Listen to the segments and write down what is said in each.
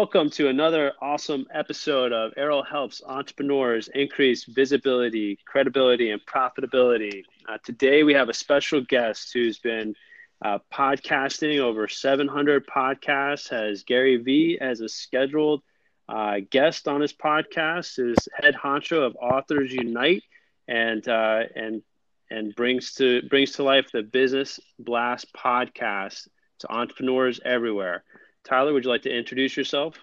Welcome to another awesome episode of Arrow Helps Entrepreneurs Increase Visibility, Credibility, and Profitability. Uh, today we have a special guest who's been uh, podcasting over 700 podcasts, has Gary Vee as a scheduled uh, guest on his podcast, is head honcho of Authors Unite, and uh, and and brings to brings to life the Business Blast podcast to entrepreneurs everywhere. Tyler, would you like to introduce yourself?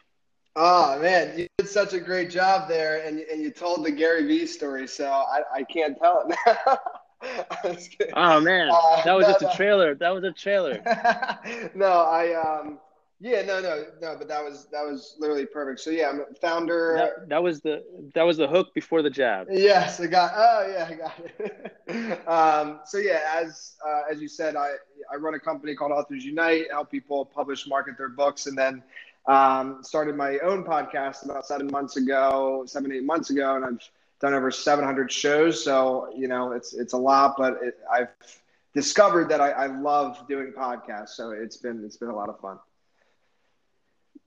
Oh man, you did such a great job there, and and you told the Gary Vee story, so I, I can't tell it now. oh man, uh, that was no, just no. a trailer. That was a trailer. no, I um, yeah, no, no, no, but that was that was literally perfect. So yeah, I'm a founder. That, that was the that was the hook before the jab. Yes, I got. Oh yeah, I got it. um, so yeah, as uh, as you said, I I run a company called Authors Unite, help people publish, market their books, and then um, started my own podcast about seven months ago, seven eight months ago, and I've done over 700 shows. So you know, it's it's a lot, but it, I've discovered that I, I love doing podcasts. So it's been it's been a lot of fun.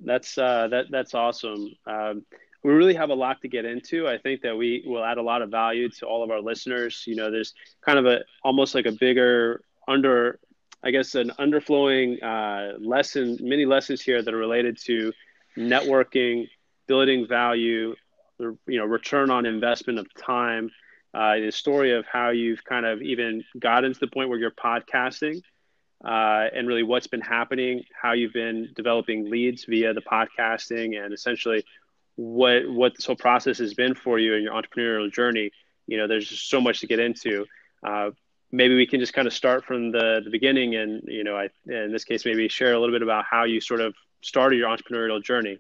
That's uh, that that's awesome. Um, we really have a lot to get into. I think that we will add a lot of value to all of our listeners. You know, there's kind of a almost like a bigger under, I guess, an underflowing uh, lesson, many lessons here that are related to networking, building value, you know, return on investment of time. Uh, the story of how you've kind of even gotten to the point where you're podcasting uh, and really what's been happening, how you've been developing leads via the podcasting, and essentially what what this whole process has been for you in your entrepreneurial journey. You know, there's just so much to get into. Uh, maybe we can just kind of start from the, the beginning, and you know, I in this case maybe share a little bit about how you sort of started your entrepreneurial journey.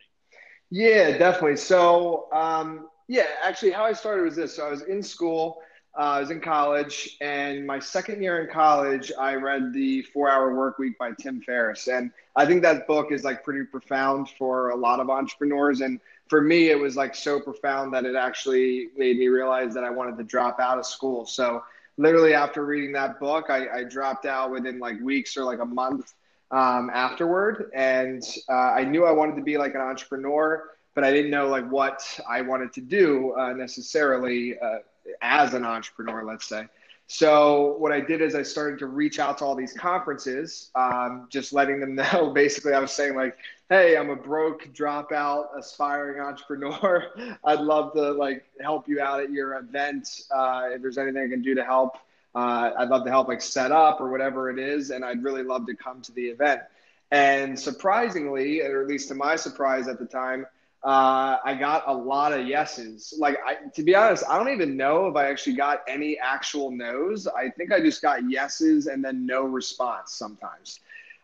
Yeah, definitely. So, um, yeah, actually, how I started was this. So I was in school. Uh, I was in college, and my second year in college, I read the Four Hour Work Week by Tim Ferriss, and I think that book is like pretty profound for a lot of entrepreneurs. And for me, it was like so profound that it actually made me realize that I wanted to drop out of school. So literally after reading that book, I, I dropped out within like weeks or like a month um, afterward, and uh, I knew I wanted to be like an entrepreneur but I didn't know like what I wanted to do uh, necessarily uh, as an entrepreneur, let's say. So what I did is I started to reach out to all these conferences, um, just letting them know. Basically, I was saying like, "Hey, I'm a broke dropout, aspiring entrepreneur. I'd love to like help you out at your event. Uh, if there's anything I can do to help, uh, I'd love to help like set up or whatever it is, and I'd really love to come to the event." And surprisingly, or at least to my surprise at the time, uh, I got a lot of yeses. Like, I, to be honest, I don't even know if I actually got any actual no's. I think I just got yeses and then no response sometimes.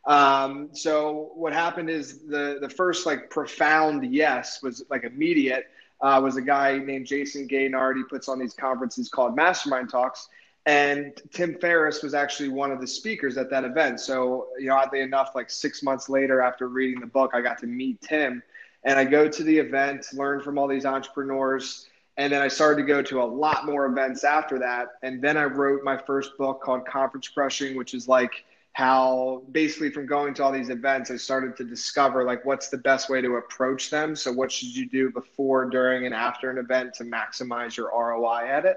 Um, so what happened is the the first like profound yes was like immediate. Uh, was a guy named Jayson Gaignard. He puts on these conferences called Mastermind Talks, and Tim Ferriss was actually one of the speakers at that event. So you know, oddly enough, like six months later after reading the book, I got to meet Tim and I go to the event, learn from all these entrepreneurs. And then I started to go to a lot more events after that. And then I wrote my first book called Conference Crushing, which is like how basically from going to all these events, I started to discover like what's the best way to approach them. So, what should you do before, during, and after an event to maximize your ROI at it?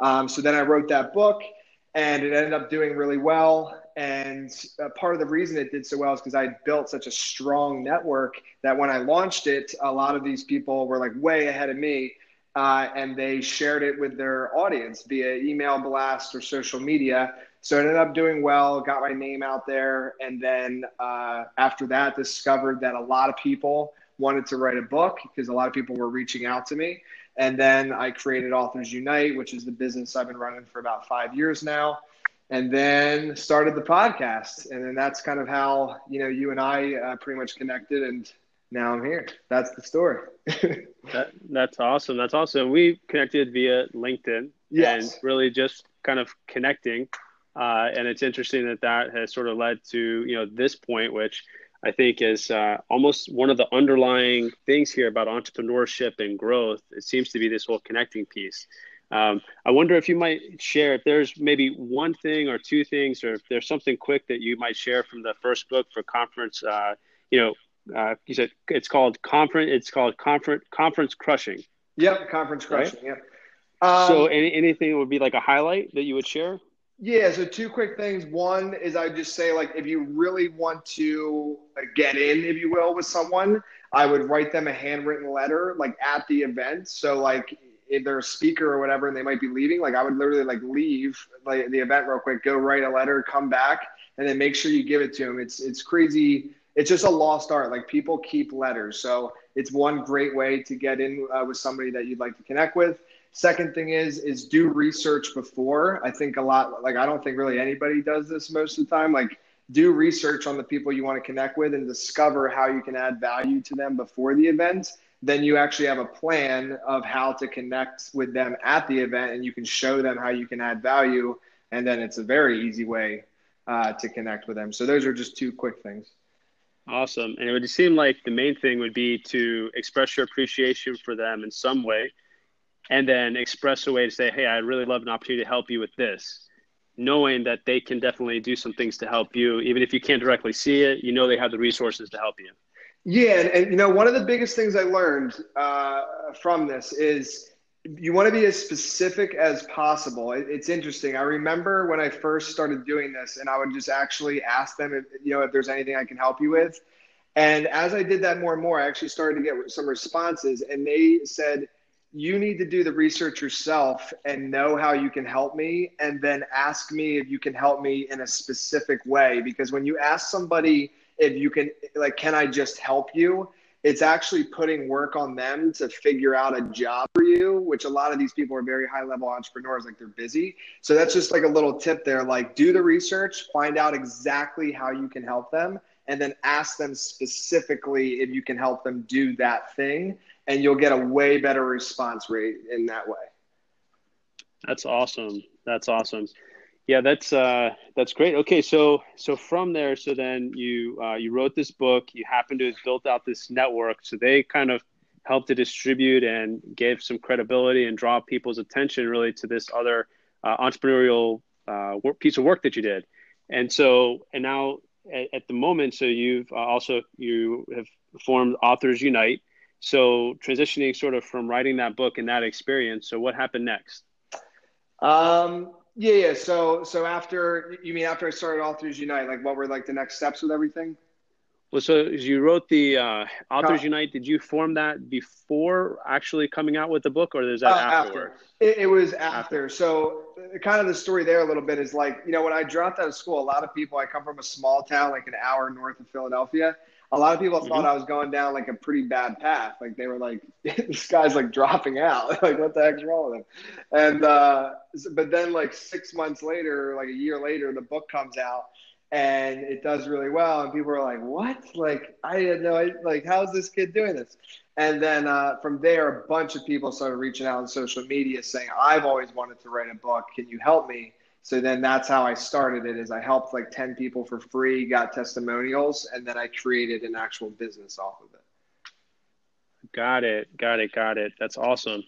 Um, so, then I wrote that book and it ended up doing really well. And uh, part of the reason it did so well is because I built such a strong network that when I launched it, a lot of these people were like way ahead of me. Uh, and they shared it with their audience via email blast or social media. So it ended up doing well, got my name out there. And then uh, after that, discovered that a lot of people wanted to write a book because a lot of people were reaching out to me. And then I created Authors Unite, which is the business I've been running for about five years now. And then started the podcast. And then that's kind of how, you know, you and I uh, pretty much connected. And now I'm here. That's the story. that, that's awesome. That's awesome. We connected via LinkedIn yes. and really just kind of connecting. Uh, and it's interesting that that has sort of led to, you know, this point, which – I think is uh, almost one of the underlying things here about entrepreneurship and growth. It seems to be this whole connecting piece. Um, I wonder if you might share if there's maybe one thing or two things, or if there's something quick that you might share from the first book for conference. Uh, you know, uh, you said it's called conference. It's called conference conference crushing. Yep, conference crushing. Right? Yep. Um, so any, anything would be like a highlight that you would share? Yeah. So two quick things. One is I just say like if you really want to get in, if you will, with someone, I would write them a handwritten letter like at the event. So like if they're a speaker or whatever and they might be leaving, like I would literally like leave like the event real quick, go write a letter, come back, and then make sure you give it to them. It's it's crazy. It's just a lost art. Like people keep letters, so it's one great way to get in uh, with somebody that you'd like to connect with. Second thing is is do research before. I think a lot like I don't think really anybody does this most of the time. Like do research on the people you want to connect with and discover how you can add value to them before the event then you actually have a plan of how to connect with them at the event and you can show them how you can add value and then it's a very easy way uh, to connect with them so those are just two quick things awesome. And it would seem like the main thing would be to express your appreciation for them in some way and then express a way to say hey i'd really love an opportunity to help you with this knowing that they can definitely do some things to help you. Even if you can't directly see it you know they have the resources to help you. Yeah, and, and, you know, one of the biggest things I learned uh, from this is you want to be as specific as possible. It's interesting. I remember when I first started doing this, and I would just actually ask them if you know if there's anything I can help you with. And as I did that more and more, I actually started to get some responses, and they said, "You need to do the research yourself and know how you can help me, and then ask me if you can help me in a specific way." Because when you ask somebody if you can like can i just help you it's actually putting work on them to figure out a job for you which a lot of these people are very high level entrepreneurs like they're busy. So that's just like a little tip there like do the research find out exactly how you can help them and then ask them specifically if you can help them do that thing and you'll get a way better response rate in that way. That's awesome. That's awesome yeah, that's uh, that's great. Okay, so so from there, so then you uh, you wrote this book. You happen to have built out this network. So they kind of helped to distribute and gave some credibility and draw people's attention really to this other uh, entrepreneurial uh, work, piece of work that you did. And so and now at, at the moment, so you've uh, also you have formed Authors Unite. So transitioning sort of from writing that book and that experience. So what happened next? Um, yeah, yeah. So, so after you mean after I started Authors Unite, like what were like the next steps with everything? Well, so you wrote the uh, Authors Unite. Did you form that before actually coming out with the book, or is that uh, after? It, it, was after. after. So, uh, kind of the story there a little bit is like you know when I dropped out of school, a lot of people. I come from a small town, like an hour north of Philadelphia a lot of people thought mm-hmm. I was going down like a pretty bad path. Like they were like, this guy's like dropping out. like what the heck's wrong with him? And uh, but then like six months later, like a year later, the book comes out and it does really well. And people are like, what? Like I had no like how's this kid doing this? And then uh, from there, a bunch of people started reaching out on social media saying, I've always wanted to write a book. Can you help me? So then that's how I started it is I helped like 10 people for free, got testimonials, and then I created an actual business off of it. Got it. Got it. Got it. That's awesome.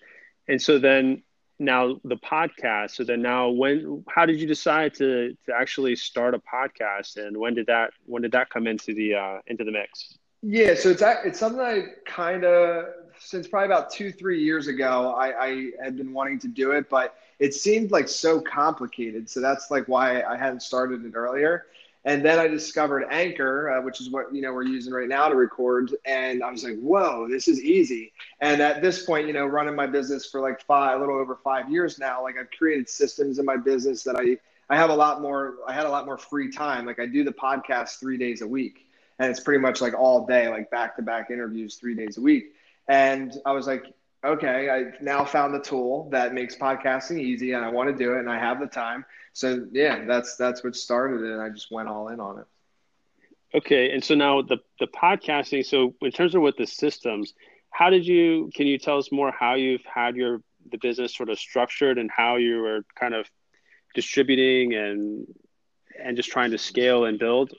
And so then now the podcast. So then now when how did you decide to to actually start a podcast and when did that when did that come into the uh into the mix? Yeah, so it's it's something I kind of since probably about two three years ago I, I had been wanting to do it, but it seemed like so complicated. So that's like why I hadn't started it earlier. And then I discovered Anchor, uh, which is what you know we're using right now to record. And I was like, "Whoa, this is easy!" And at this point, you know, running my business for like five, a little over five years now, like I've created systems in my business that I I have a lot more. I had a lot more free time. Like I do the podcast three days a week, and it's pretty much like all day, like back to back interviews three days a week. And I was like, okay, I now found the tool that makes podcasting easy and I want to do it and I have the time. So yeah, that's that's what started it and I just went all in on it. Okay. And so now the the podcasting, so in terms of what the systems, how did you can you tell us more how you've had your the business sort of structured and how you were kind of distributing and and just trying to scale and build?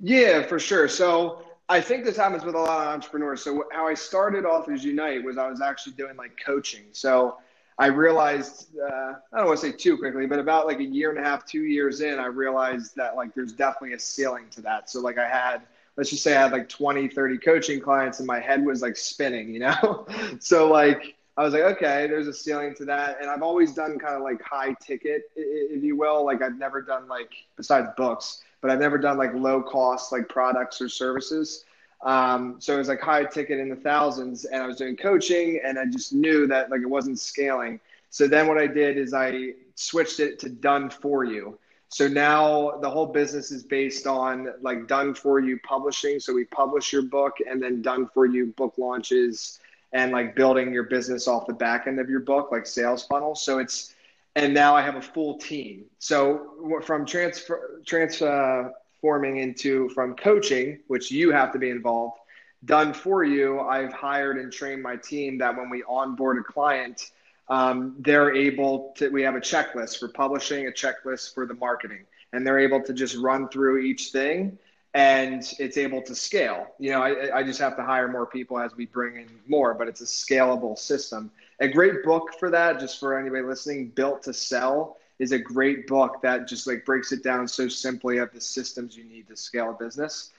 Yeah, for sure. So I think this happens with a lot of entrepreneurs. So how I started off Authors Unite was I was actually doing like coaching. So I realized uh, I don't want to say too quickly, but about like a year and a half, two years in, I realized that like there's definitely a ceiling to that. So like I had let's just say I had like 20, 30 coaching clients and my head was like spinning, you know? so like, I was like, okay, there's a ceiling to that. And I've always done kind of like high ticket, if you will. Like I've never done like, besides books, but I've never done like low cost like products or services. Um, so it was like high ticket in the thousands and I was doing coaching and I just knew that like it wasn't scaling. So then what I did is I switched it to done for you. So now the whole business is based on like done for you publishing. So we publish your book and then done for you book launches and like building your business off the back end of your book, like sales funnel. So it's, and now I have a full team. So from transfer, transforming into from coaching, which you have to be involved, done for you, I've hired and trained my team that when we onboard a client, um, they're able to, we have a checklist for publishing, a checklist for the marketing, and they're able to just run through each thing and it's able to scale. You know, I, I just have to hire more people as we bring in more, but it's a scalable system. A great book for that, just for anybody listening, Built to Sell is a great book that just like breaks it down so simply of the systems you need to scale a business.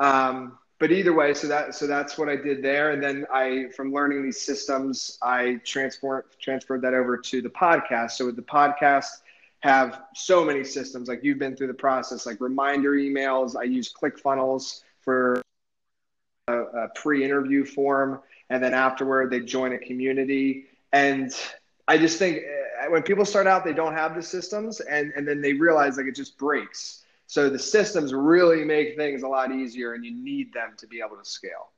Um, but either way, so that so that's what I did there, and then I from learning these systems, I transfer transferred that over to the podcast. So with the podcast, have so many systems like you've been through the process, like reminder emails. I use ClickFunnels for a, pre-interview form, and then afterward they join a community. And I just think uh, when people start out, they don't have the systems, and and then they realize like it just breaks so the systems really make things a lot easier, and you need them to be able to scale.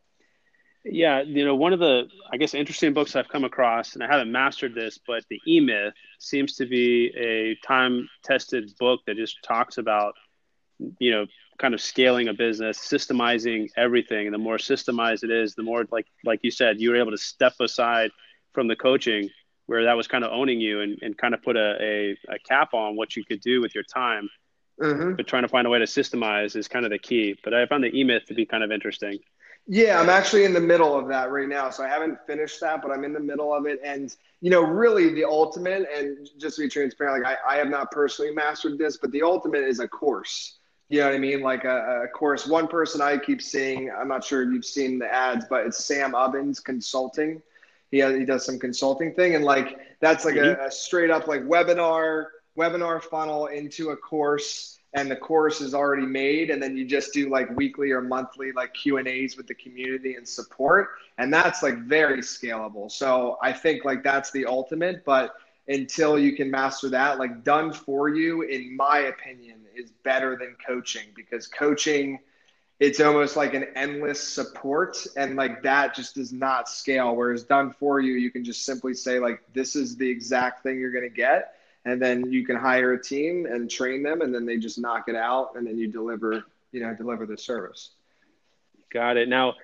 Yeah, you know, one of the I guess interesting books I've come across, and I haven't mastered this, but the E Myth seems to be a time-tested book that just talks about, you know, kind of scaling a business, systemizing everything. And the more systemized it is, the more like like you said, you were able to step aside from the coaching where that was kind of owning you and, and kind of put a, a, a cap on what you could do with your time Mm-hmm. But trying to find a way to systemize is kind of the key. But I found the E Myth to be kind of interesting. Yeah, I'm actually in the middle of that right now. So I haven't finished that, but I'm in the middle of it. And, you know, really the ultimate, and just to be transparent, like I, I have not personally mastered this, but the ultimate is a course. You know what I mean? Like uh, uh, a, a course. One person I keep seeing, I'm not sure if you've seen the ads, but it's Sam Ovens Consulting. He, has, he does some consulting thing. And like, that's like mm-hmm. a, a straight up like webinar webinar funnel into a course and the course is already made and then you just do like weekly or monthly like q and a's with the community and support and that's like very scalable so i think like that's the ultimate but until you can master that like done for you in my opinion is better than coaching because coaching it's almost like an endless support and like that just does not scale. Whereas done for you you can just simply say like this is the exact thing you're going to get. And then you can hire a team and train them and then they just knock it out and then you deliver you know deliver the service. Got it. Now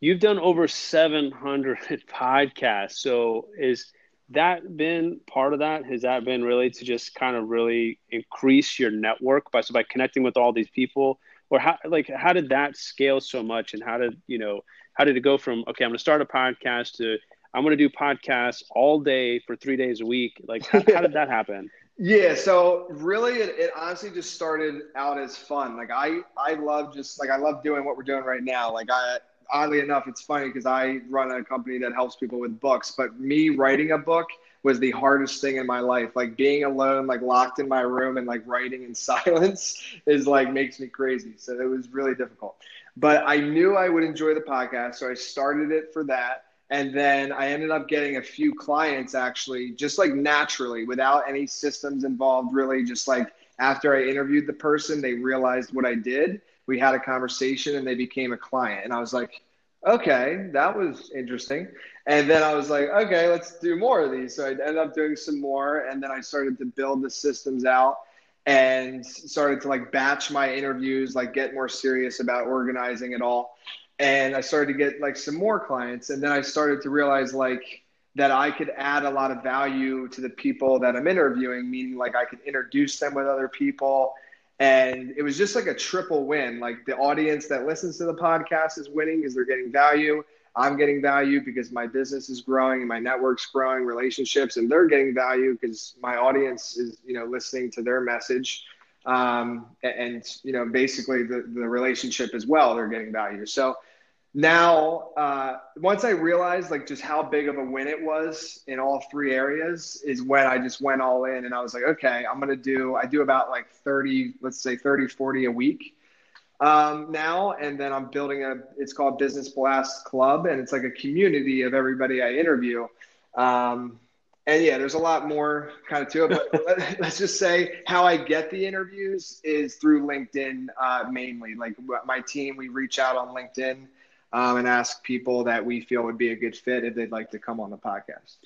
you've done over 700 podcasts. So is that been part of that has that been really to just kind of really increase your network by so by connecting with all these people or how like how did that scale so much and how did you know how did it go from okay i'm going to start a podcast to I'm going to do podcasts all day for three days a week. Like, how, how did that happen? Yeah, so really, it, it, honestly just started out as fun. Like, I I love just like I love doing what we're doing right now. Like, I oddly enough, it's funny because I run a company that helps people with books, but me writing a book was the hardest thing in my life. Like being alone, like locked in my room and like writing in silence is like makes me crazy. So it was really difficult. But I knew I would enjoy the podcast, so I started it for that. And then I ended up getting a few clients actually, just like naturally, without any systems involved, really, just like after I interviewed the person, they realized what I did. We had a conversation and they became a client. And I was like, okay, that was interesting. And then I was like, okay, let's do more of these. So I ended up doing some more. And then I started to build the systems out and started to like batch my interviews, like get more serious about organizing it all and I started to get like some more clients. And then I started to realize like that I could add a lot of value to the people that I'm interviewing, meaning like I could introduce them with other people. And it was just like a triple win. Like the audience that listens to the podcast is winning because they're getting value. I'm getting value because my business is growing and my network's growing, relationships, and they're getting value because my audience is, you know, listening to their message. um, and you know basically the, the relationship as well they're getting value so now uh, once i realized like just how big of a win it was in all three areas is when i just went all in and i was like okay i'm gonna do i do about like 30 let's say 30 40 a week um, now and then i'm building a it's called business blast club and it's like a community of everybody i interview um, and yeah, there's a lot more kind of to it. But let, us just say how I get the interviews is through LinkedIn uh, mainly. Like my team, we reach out on LinkedIn um, and ask people that we feel would be a good fit if they'd like to come on the podcast.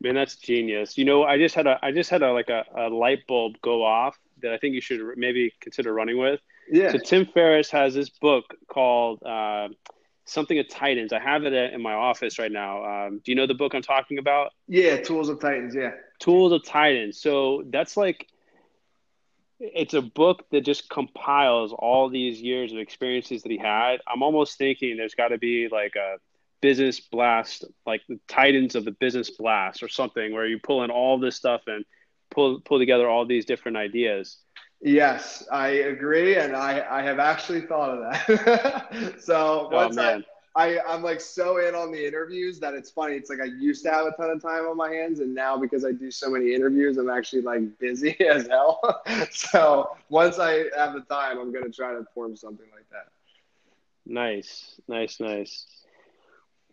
Man, that's genius. You know, I just had a, I just had a like a, a light bulb go off that I think you should maybe consider running with. Yeah. So Tim Ferriss has this book called. Uh, something of Titans. I have it in my office right now. Um, do you know the book I'm talking about? Yeah, Tools of Titans. Yeah, Tools of Titans. So that's like, it's a book that just compiles all these years of experiences that he had. I'm almost thinking there's got to be like a business blast, like the Titans of the business blast or something, where you pull in all this stuff and pull pull together all these different ideas. Yes, I agree, and I, I have actually thought of that. so oh, once oh, I, I I'm like so in on the interviews that it's funny. It's like I used to have a ton of time on my hands, and now because I do so many interviews, I'm actually like busy as hell. so once I have the time, I'm gonna try to form something like that. Nice, nice, nice.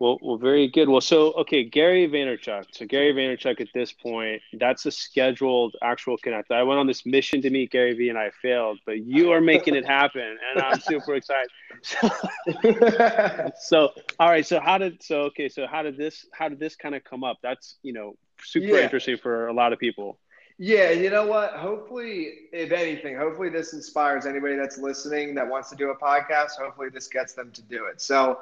Well, well, very good. Well, so okay, Gary Vaynerchuk. So Gary Vaynerchuk at this point, that's a scheduled actual connect. I went on this mission to meet Gary Vee and I failed, but you are making it happen, and I'm super excited. So, so, all right. So how did so okay? So how did this how did this kind of come up? That's you know super yeah. interesting for a lot of people. Yeah, you know what? Hopefully, if anything, hopefully this inspires anybody that's listening that wants to do a podcast. Hopefully, this gets them to do it. So,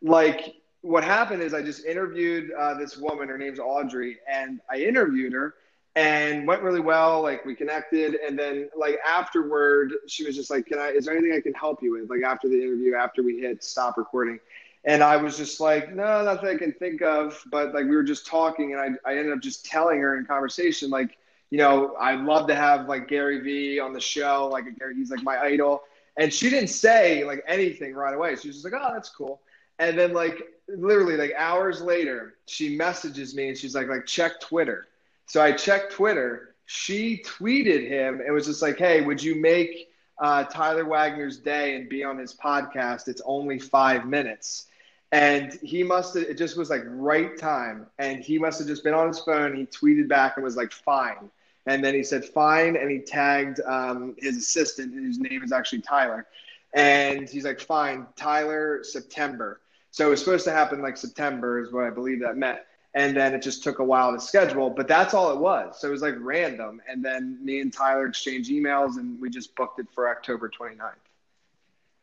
like what happened is I just interviewed uh, this woman. Her name's Audrey, and I interviewed her and went really well. Like we connected, and then like afterward, she was just like, "Can I? Is there anything I can help you with?" Like after the interview, after we hit stop recording, and I was just like, "No, nothing I can think of." But like we were just talking, and I I ended up just telling her in conversation like. You know, I'd love to have like Gary Vee on the show. Like Gary, he's like my idol. And she didn't say like anything right away. She was just like, "Oh, that's cool." And then like literally like hours later, she messages me and she's like, like check Twitter. So I checked Twitter. She tweeted him. It was just like, hey, would you make uh, Tyler Wagner's day and be on his podcast? It's only five minutes. And he must have, it just was like right time. And he must have just been on his phone. He tweeted back and was like, fine. And then he said, fine. And he tagged um, his assistant, whose name is actually Tyler. And he's like, fine, Tyler, September. So it was supposed to happen like September is what I believe that meant. And then it just took a while to schedule, but that's all it was. So it was like random. And then me and Tyler exchanged emails and we just booked it for October 29th.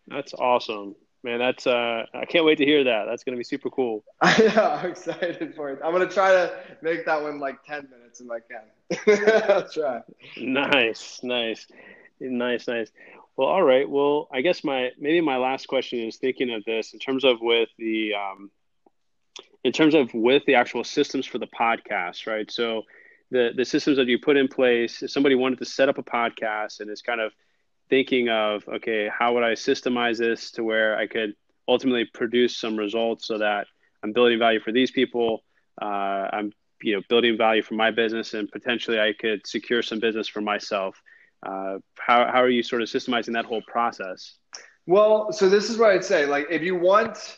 That's awesome. Man, that's uh I can't wait to hear that. That's gonna be super cool. I know, I'm excited for it. I'm gonna try to make that one like ten minutes if I can. I'll try. Nice, nice. Nice, nice. Well, all right. Well, I guess my maybe my last question is thinking of this in terms of with the um, in terms of with the actual systems for the podcast, right? So the the systems that you put in place. If somebody wanted to set up a podcast and is kind of thinking of, okay, how would I systemize this to where I could ultimately produce some results so that I'm building value for these people. Uh, I'm you know building value for my business and potentially I could secure some business for myself uh, how, how are you sort of systemizing that whole process? Well, so this is what I'd say. Like, if you want,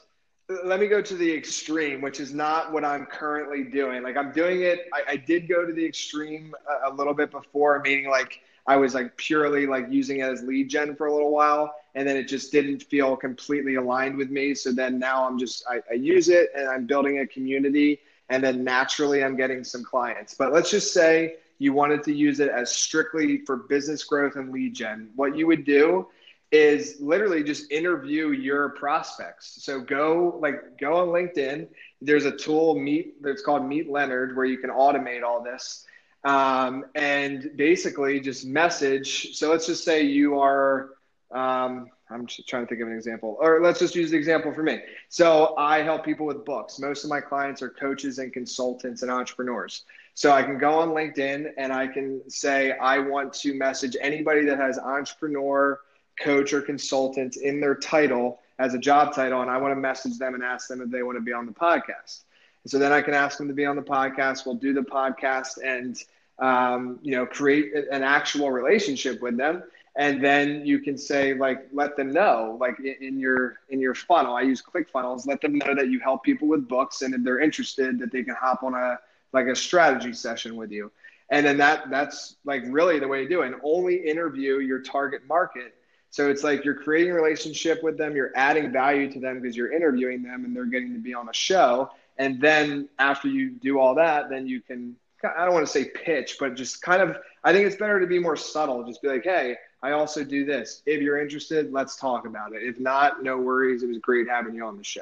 let me go to the extreme, which is not what I'm currently doing. Like, I'm doing it. I, I did go to the extreme a, a, little bit before, meaning like I was like purely like using it as lead gen for a little while, and then it just didn't feel completely aligned with me. So then now I'm just I, I use it and I'm building a community, and then naturally I'm getting some clients. But let's just say you wanted to use it as strictly for business growth and lead gen, what you would do is literally just interview your prospects. So go like go on LinkedIn. There's a tool meet that's called Meet Leonard where you can automate all this. Um, and basically just message. So let's just say you are um, I'm just trying to think of an example, or let's just use the example for me. So I help people with books. Most of my clients are coaches and consultants and entrepreneurs. So I can go on LinkedIn and I can say, I want to message anybody that has entrepreneur, coach, or consultant in their title as a job title. And I want to message them and ask them if they want to be on the podcast. And so then I can ask them to be on the podcast. We'll do the podcast and, um, you know, create an actual relationship with them and then you can say like let them know like in your in your funnel i use clickfunnels let them know that you help people with books and if they're interested that they can hop on a like a strategy session with you and then that that's like really the way to do it and only interview your target market so it's like you're creating a relationship with them you're adding value to them because you're interviewing them and they're getting to be on a show and then after you do all that then you can i don't want to say pitch but just kind of i think it's better to be more subtle just be like hey I also do this. If you're interested, let's talk about it. If not, no worries. It was great having you on the show.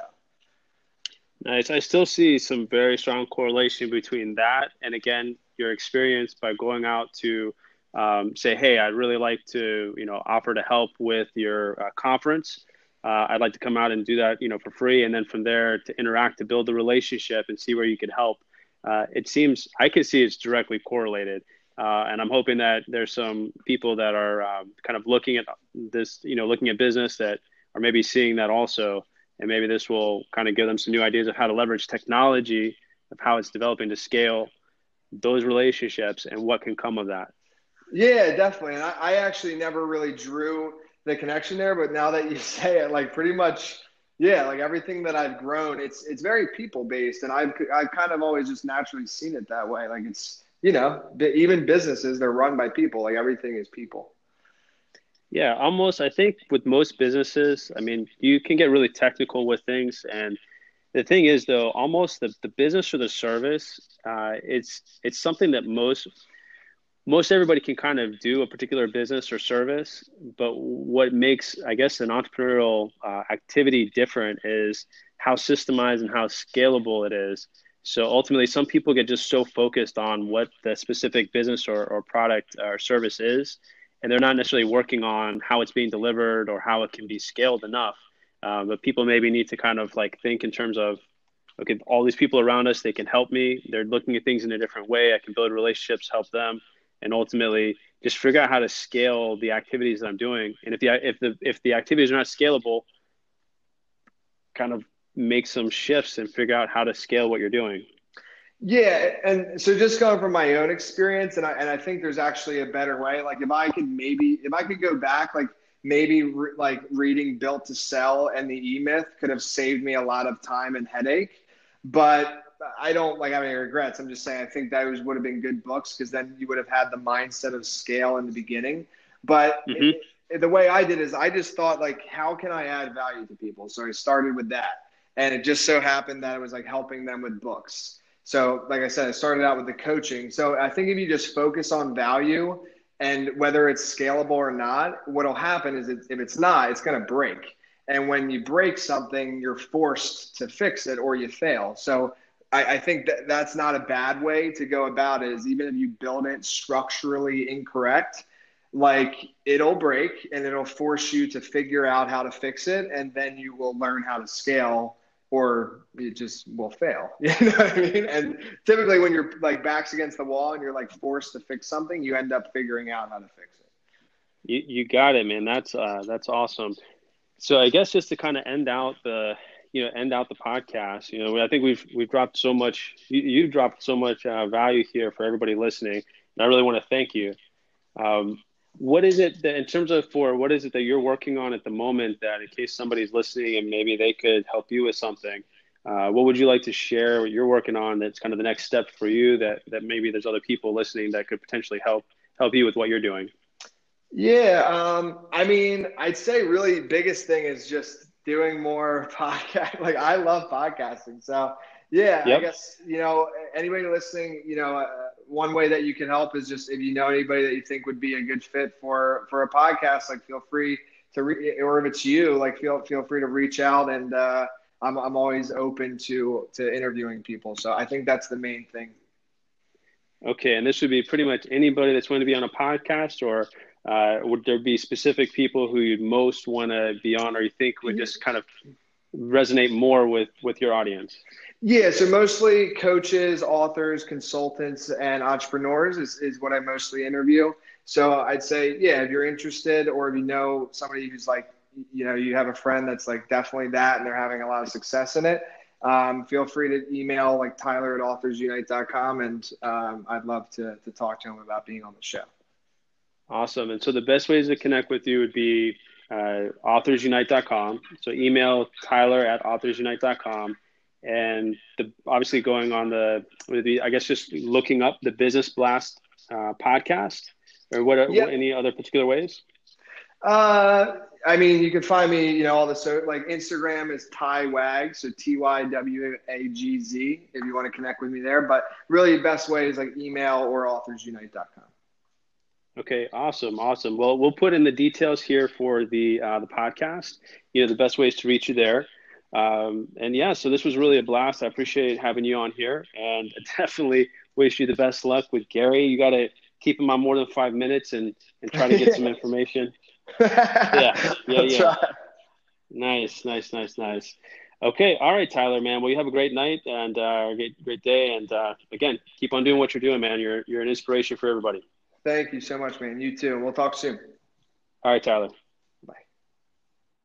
Nice. I still see some very strong correlation between that and again your experience by going out to um, say, "Hey, I'd really like to, you know, offer to help with your uh, conference. Uh, I'd like to come out and do that, you know, for free, and then from there to interact, to build the relationship, and see where you could help." Uh, it seems I can see it's directly correlated. Uh, and I'm hoping that there's some people that are um, kind of looking at this, you know, looking at business that are maybe seeing that also. And maybe this will kind of give them some new ideas of how to leverage technology, of how it's developing to scale those relationships and what can come of that. Yeah, definitely. And I, I actually never really drew the connection there, but now that you say it, like pretty much, yeah, like everything that I've grown, it's it's very people based, and I've I've kind of always just naturally seen it that way. Like it's you know, even businesses, they're run by people. Like everything is people. Yeah, almost. I think with most businesses, I mean, you can get really technical with things. And the thing is, though, almost the, the business or the service, uh, it's it's something that most most everybody can kind of do a particular business or service. But what makes, I guess, an entrepreneurial uh, activity different is how systemized and how scalable it is. So ultimately, some people get just so focused on what the specific business or, or product or service is, and they're not necessarily working on how it's being delivered or how it can be scaled enough. Uh, but people maybe need to kind of like think in terms of, okay, all these people around us, they can help me. They're looking at things in a different way. I can build relationships, help them, and ultimately just figure out how to scale the activities that I'm doing. And if the if the if the activities are not scalable, kind of make some shifts and figure out how to scale what you're doing. Yeah, and so just going from my own experience, and I and I think there's actually a better way. Like if I could maybe if I could go back, like maybe re- like reading Built to Sell and the E Myth could have saved me a lot of time and headache. But I don't like having regrets. I'm just saying I think those would have been good books because then you would have had the mindset of scale in the beginning. But mm-hmm. it, the way I did is I just thought like, how can I add value to people? So I started with that and it just so happened that it was like helping them with books. So, like I said, I started out with the coaching. So, I think if you just focus on value and whether it's scalable or not, what'll happen is it, if it's not, it's going to break. And when you break something, you're forced to fix it or you fail. So, I, I think that that's not a bad way to go about it. Is even if you build it structurally incorrect, like it'll break and it'll force you to figure out how to fix it, and then you will learn how to scale or it just will fail. You know what I mean? And typically, when you're like backs against the wall and you're like forced to fix something, you end up figuring out how to fix it. You you got it, man. That's uh, that's awesome. So I guess just to kind of end out the you know end out the podcast, you know, I think we've we've dropped so much. You, you dropped so much uh, value here for everybody listening, and I really want to thank you. Um, what is it that in terms of for what is it that you're working on at the moment that in case somebody's listening and maybe they could help you with something uh, what would you like to share what you're working on that's kind of the next step for you that that maybe there's other people listening that could potentially help help you with what you're doing yeah um, i mean i'd say really biggest thing is just doing more podcast like i love podcasting so yeah yep. i guess you know anybody listening you know uh, one way that you can help is just if you know anybody that you think would be a good fit for for a podcast, like feel free to re- or if it's you, like feel feel free to reach out and uh, I'm I'm always open to to interviewing people. So I think that's the main thing. Okay, and this would be pretty much anybody that's going to be on a podcast, or uh, would there be specific people who you'd most want to be on, or you think would just kind of resonate more with with your audience? Yeah, so mostly coaches, authors, consultants, and entrepreneurs is, is what I mostly interview. So I'd say, yeah, if you're interested or if you know somebody who's like, you know, you have a friend that's like definitely that and they're having a lot of success in it, um, feel free to email like Tyler at authorsunite.com and um, I'd love to, to talk to him about being on the show. Awesome. And so the best ways to connect with you would be uh, authorsunite.com. So email Tyler at authorsunite.com and the, obviously going on the, the, I guess just looking up the Business Blast uh, podcast or what, yep. what, any other particular ways? Uh, I mean, you can find me, you know, all the so like Instagram is Ty Wag, so T Y W A G Z, if you want to connect with me there. But really, the best way is like email or authorsunite.com. Okay, awesome, awesome. Well, we'll put in the details here for the uh, the podcast. You know, the best ways to reach you there. Um, and yeah, so this was really a blast. I appreciate having you on here, and definitely wish you the best luck with Gary. You got to keep him on more than five minutes and and try to get some information. yeah, yeah, yeah. Nice, nice, nice, nice. Okay, all right, Tyler, man. Well, you have a great night and uh, great, great day, and uh, again, keep on doing what you're doing, man. You're you're an inspiration for everybody. Thank you so much, man. You too. We'll talk soon. All right, Tyler.